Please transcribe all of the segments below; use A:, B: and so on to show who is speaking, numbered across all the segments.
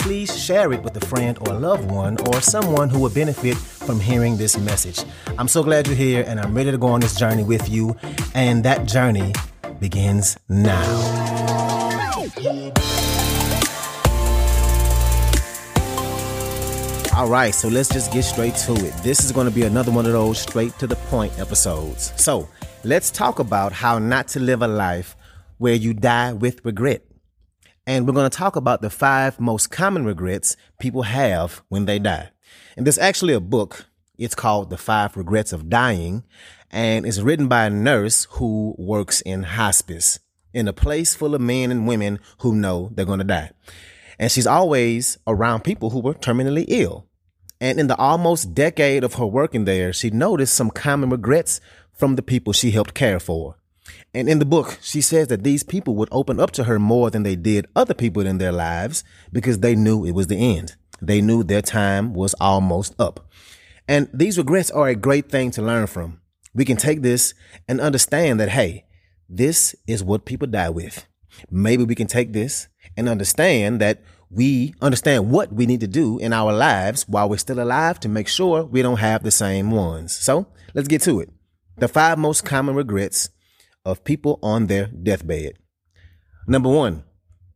A: please share it with a friend or loved one or someone who would benefit from hearing this message. I'm so glad you're here and I'm ready to go on this journey with you. And that journey begins now. All right, so let's just get straight to it. This is going to be another one of those straight to the point episodes. So let's talk about how not to live a life where you die with regret. And we're going to talk about the five most common regrets people have when they die. And there's actually a book. It's called The Five Regrets of Dying. And it's written by a nurse who works in hospice in a place full of men and women who know they're going to die. And she's always around people who were terminally ill. And in the almost decade of her working there, she noticed some common regrets from the people she helped care for. And in the book, she says that these people would open up to her more than they did other people in their lives because they knew it was the end. They knew their time was almost up. And these regrets are a great thing to learn from. We can take this and understand that, hey, this is what people die with. Maybe we can take this and understand that we understand what we need to do in our lives while we're still alive to make sure we don't have the same ones. So let's get to it. The five most common regrets of people on their deathbed. Number one,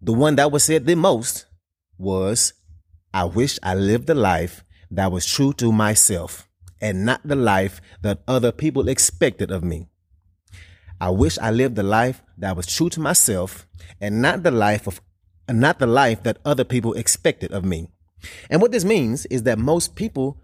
A: the one that was said the most was, I wish I lived a life that was true to myself and not the life that other people expected of me. I wish I lived a life that was true to myself and not the life of not the life that other people expected of me. And what this means is that most people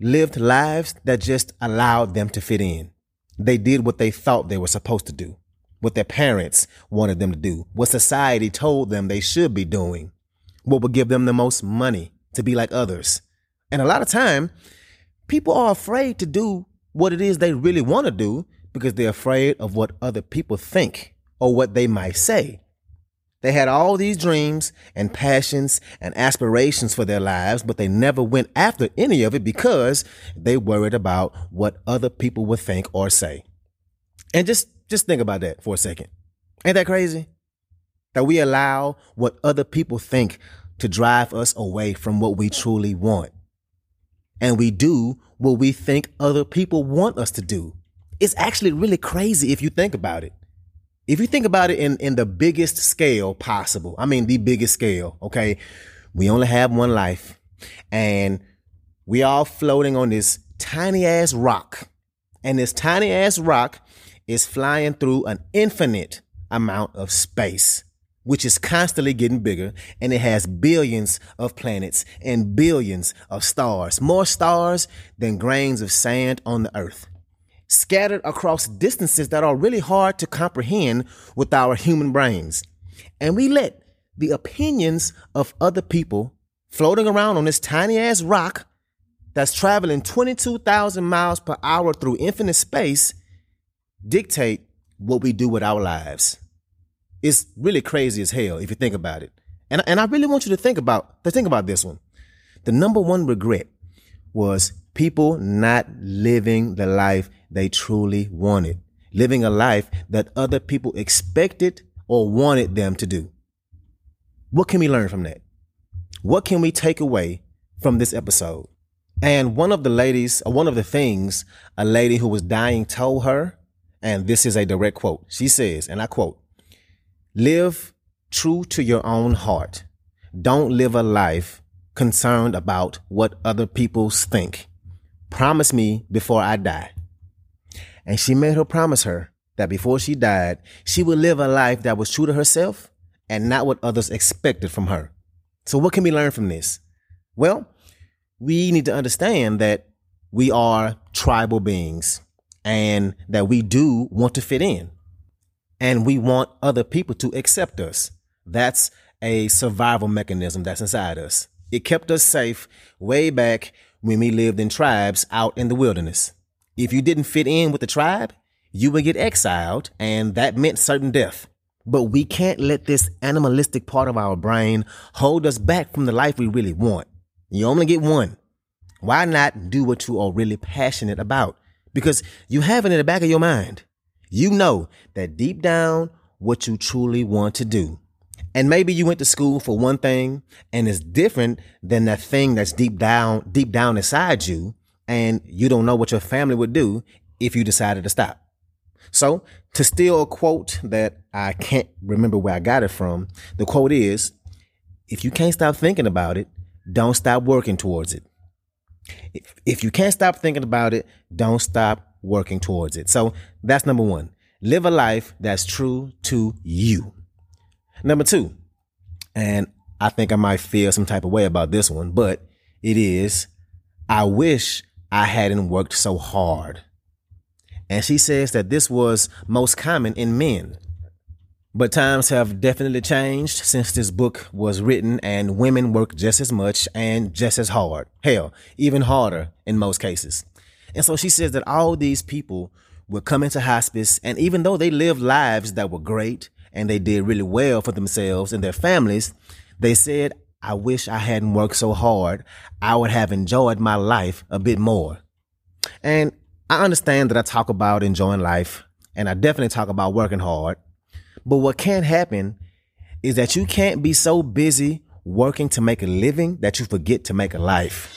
A: lived lives that just allowed them to fit in. They did what they thought they were supposed to do, what their parents wanted them to do, what society told them they should be doing, what would give them the most money to be like others. And a lot of time, people are afraid to do what it is they really want to do because they're afraid of what other people think or what they might say. They had all these dreams and passions and aspirations for their lives, but they never went after any of it because they worried about what other people would think or say. And just, just think about that for a second. Ain't that crazy? That we allow what other people think to drive us away from what we truly want. And we do what we think other people want us to do. It's actually really crazy if you think about it if you think about it in, in the biggest scale possible, I mean, the biggest scale, okay, we only have one life and we all floating on this tiny ass rock. And this tiny ass rock is flying through an infinite amount of space, which is constantly getting bigger. And it has billions of planets and billions of stars, more stars than grains of sand on the earth scattered across distances that are really hard to comprehend with our human brains. And we let the opinions of other people floating around on this tiny ass rock that's traveling 22,000 miles per hour through infinite space dictate what we do with our lives. It's really crazy as hell if you think about it. And, and I really want you to think about to think about this one. The number one regret was people not living the life they truly wanted, living a life that other people expected or wanted them to do. What can we learn from that? What can we take away from this episode? And one of the ladies, or one of the things a lady who was dying told her, and this is a direct quote. She says, and I quote, live true to your own heart. Don't live a life concerned about what other people think. Promise me before I die. And she made her promise her that before she died, she would live a life that was true to herself and not what others expected from her. So, what can we learn from this? Well, we need to understand that we are tribal beings and that we do want to fit in and we want other people to accept us. That's a survival mechanism that's inside us. It kept us safe way back when we lived in tribes out in the wilderness. If you didn't fit in with the tribe, you would get exiled, and that meant certain death. But we can't let this animalistic part of our brain hold us back from the life we really want. You only get one. Why not do what you are really passionate about? Because you have it in the back of your mind. You know that deep down what you truly want to do. And maybe you went to school for one thing and it's different than that thing that's deep down, deep down inside you. And you don't know what your family would do if you decided to stop. So to steal a quote that I can't remember where I got it from, the quote is, if you can't stop thinking about it, don't stop working towards it. If, if you can't stop thinking about it, don't stop working towards it. So that's number one. Live a life that's true to you. Number two, and I think I might feel some type of way about this one, but it is, I wish I hadn't worked so hard. And she says that this was most common in men. But times have definitely changed since this book was written, and women work just as much and just as hard. Hell, even harder in most cases. And so she says that all these people would come into hospice, and even though they lived lives that were great and they did really well for themselves and their families, they said, I wish I hadn't worked so hard. I would have enjoyed my life a bit more. And I understand that I talk about enjoying life and I definitely talk about working hard. But what can't happen is that you can't be so busy working to make a living that you forget to make a life.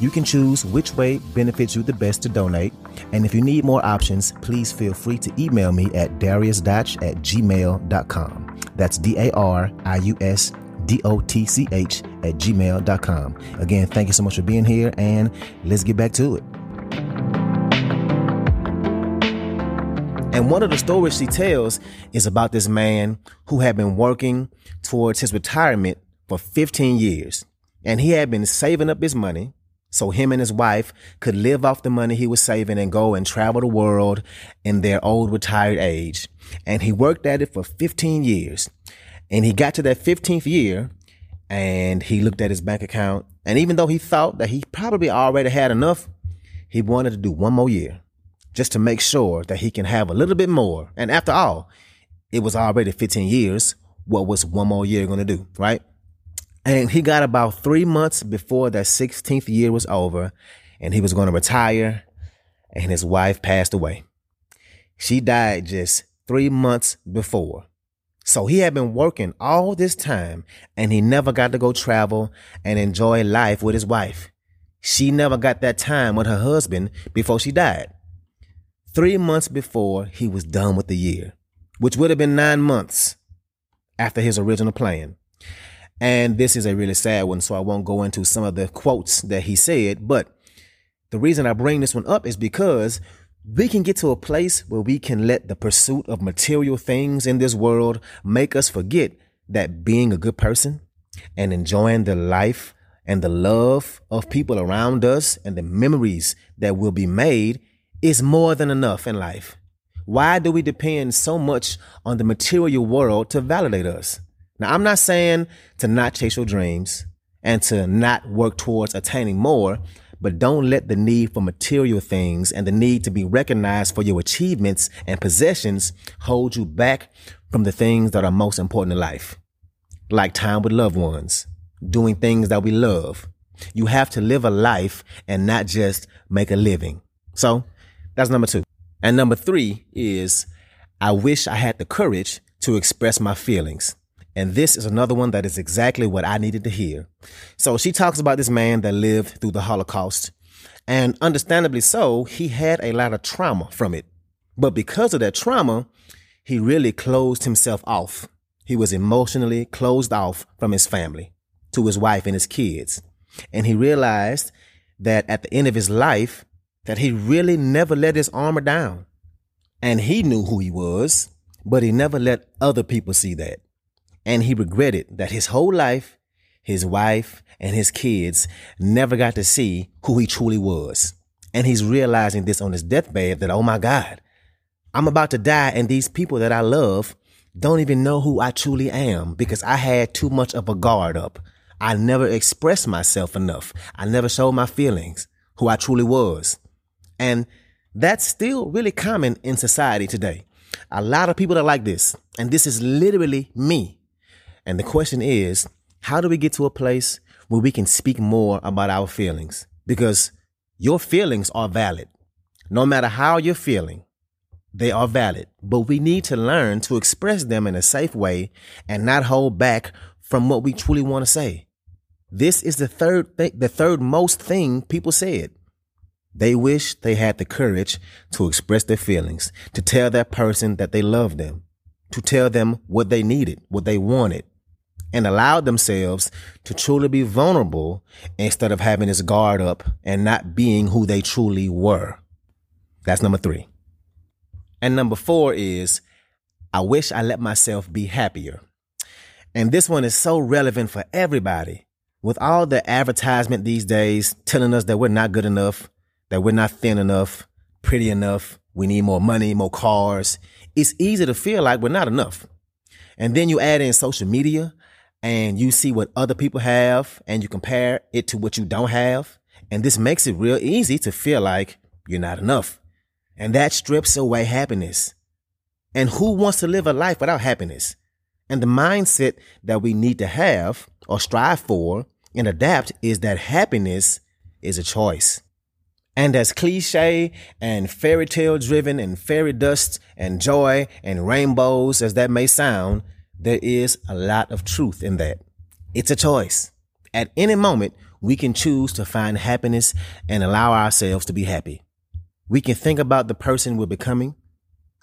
A: You can choose which way benefits you the best to donate. And if you need more options, please feel free to email me at dariusdotch at gmail.com. That's D A R I U S D O T C H at gmail.com. Again, thank you so much for being here, and let's get back to it. And one of the stories she tells is about this man who had been working towards his retirement for 15 years. And he had been saving up his money so him and his wife could live off the money he was saving and go and travel the world in their old retired age. And he worked at it for 15 years. And he got to that 15th year and he looked at his bank account. And even though he thought that he probably already had enough, he wanted to do one more year just to make sure that he can have a little bit more. And after all, it was already 15 years. What was one more year going to do? Right. And he got about three months before that 16th year was over and he was going to retire and his wife passed away. She died just three months before. So he had been working all this time and he never got to go travel and enjoy life with his wife. She never got that time with her husband before she died three months before he was done with the year, which would have been nine months after his original plan. And this is a really sad one, so I won't go into some of the quotes that he said. But the reason I bring this one up is because we can get to a place where we can let the pursuit of material things in this world make us forget that being a good person and enjoying the life and the love of people around us and the memories that will be made is more than enough in life. Why do we depend so much on the material world to validate us? Now, I'm not saying to not chase your dreams and to not work towards attaining more, but don't let the need for material things and the need to be recognized for your achievements and possessions hold you back from the things that are most important in life, like time with loved ones, doing things that we love. You have to live a life and not just make a living. So that's number two. And number three is I wish I had the courage to express my feelings. And this is another one that is exactly what I needed to hear. So she talks about this man that lived through the Holocaust. And understandably so, he had a lot of trauma from it. But because of that trauma, he really closed himself off. He was emotionally closed off from his family, to his wife and his kids. And he realized that at the end of his life, that he really never let his armor down. And he knew who he was, but he never let other people see that. And he regretted that his whole life, his wife, and his kids never got to see who he truly was. And he's realizing this on his deathbed that, oh my God, I'm about to die, and these people that I love don't even know who I truly am because I had too much of a guard up. I never expressed myself enough. I never showed my feelings, who I truly was. And that's still really common in society today. A lot of people are like this, and this is literally me. And the question is, how do we get to a place where we can speak more about our feelings? Because your feelings are valid. No matter how you're feeling, they are valid, but we need to learn to express them in a safe way and not hold back from what we truly want to say. This is the third th- the third most thing people said. They wish they had the courage to express their feelings, to tell that person that they love them, to tell them what they needed, what they wanted, and allowed themselves to truly be vulnerable instead of having this guard up and not being who they truly were. That's number three. And number four is, I wish I let myself be happier. And this one is so relevant for everybody. With all the advertisement these days telling us that we're not good enough, that we're not thin enough, pretty enough, we need more money, more cars, it's easy to feel like we're not enough. And then you add in social media and you see what other people have and you compare it to what you don't have. And this makes it real easy to feel like you're not enough. And that strips away happiness. And who wants to live a life without happiness? And the mindset that we need to have or strive for and adapt is that happiness is a choice. And as cliche and fairy tale driven and fairy dust and joy and rainbows as that may sound, there is a lot of truth in that. It's a choice. At any moment, we can choose to find happiness and allow ourselves to be happy. We can think about the person we're becoming.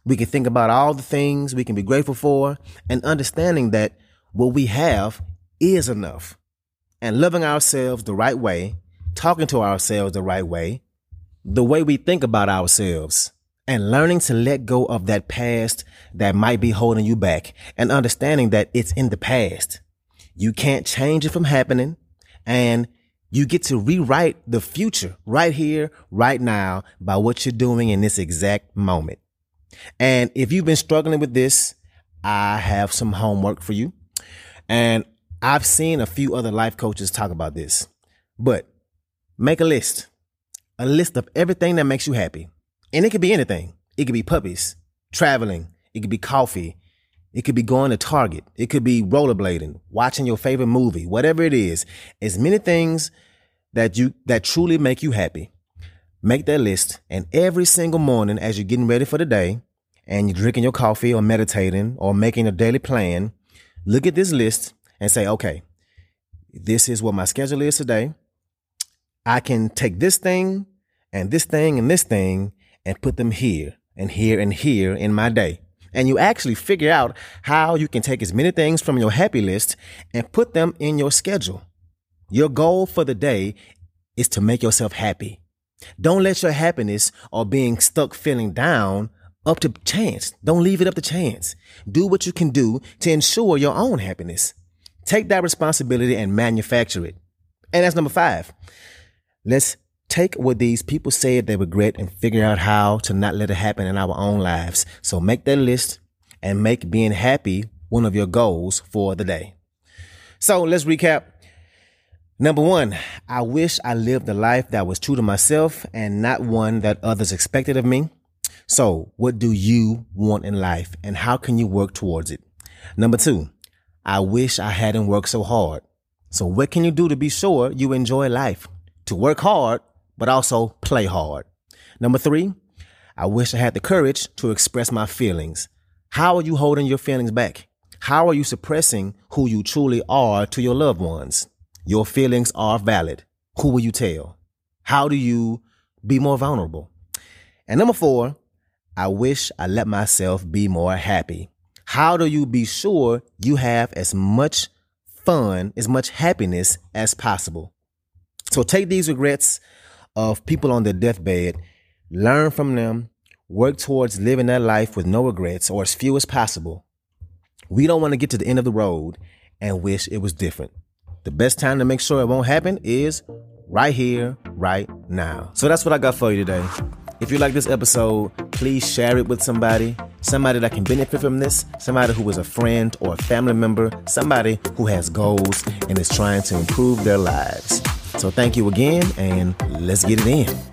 A: We can think about all the things we can be grateful for and understanding that what we have is enough. And loving ourselves the right way, talking to ourselves the right way, the way we think about ourselves, and learning to let go of that past that might be holding you back and understanding that it's in the past. You can't change it from happening and you get to rewrite the future right here, right now by what you're doing in this exact moment. And if you've been struggling with this, I have some homework for you. And I've seen a few other life coaches talk about this, but make a list, a list of everything that makes you happy. And it could be anything. It could be puppies, traveling. It could be coffee. It could be going to Target. It could be rollerblading, watching your favorite movie, whatever it is. As many things that you, that truly make you happy. Make that list. And every single morning as you're getting ready for the day and you're drinking your coffee or meditating or making a daily plan, look at this list and say, okay, this is what my schedule is today. I can take this thing and this thing and this thing and put them here and here and here in my day and you actually figure out how you can take as many things from your happy list and put them in your schedule. Your goal for the day is to make yourself happy. Don't let your happiness or being stuck feeling down up to chance. Don't leave it up to chance. Do what you can do to ensure your own happiness. Take that responsibility and manufacture it. And that's number five. Let's take what these people said they regret and figure out how to not let it happen in our own lives. So make that list and make being happy one of your goals for the day. So let's recap. Number one, I wish I lived a life that was true to myself and not one that others expected of me. So what do you want in life and how can you work towards it? Number two, I wish I hadn't worked so hard. So what can you do to be sure you enjoy life? To work hard but also play hard. Number three, I wish I had the courage to express my feelings. How are you holding your feelings back? How are you suppressing who you truly are to your loved ones? Your feelings are valid. Who will you tell? How do you be more vulnerable? And number four, I wish I let myself be more happy. How do you be sure you have as much fun, as much happiness as possible? So take these regrets of people on their deathbed learn from them, work towards living that life with no regrets or as few as possible. We don't want to get to the end of the road and wish it was different. The best time to make sure it won't happen is right here, right now. So that's what I got for you today. If you like this episode, please share it with somebody, somebody that can benefit from this, somebody who is a friend or a family member, somebody who has goals and is trying to improve their lives. So thank you again, and let's get it in.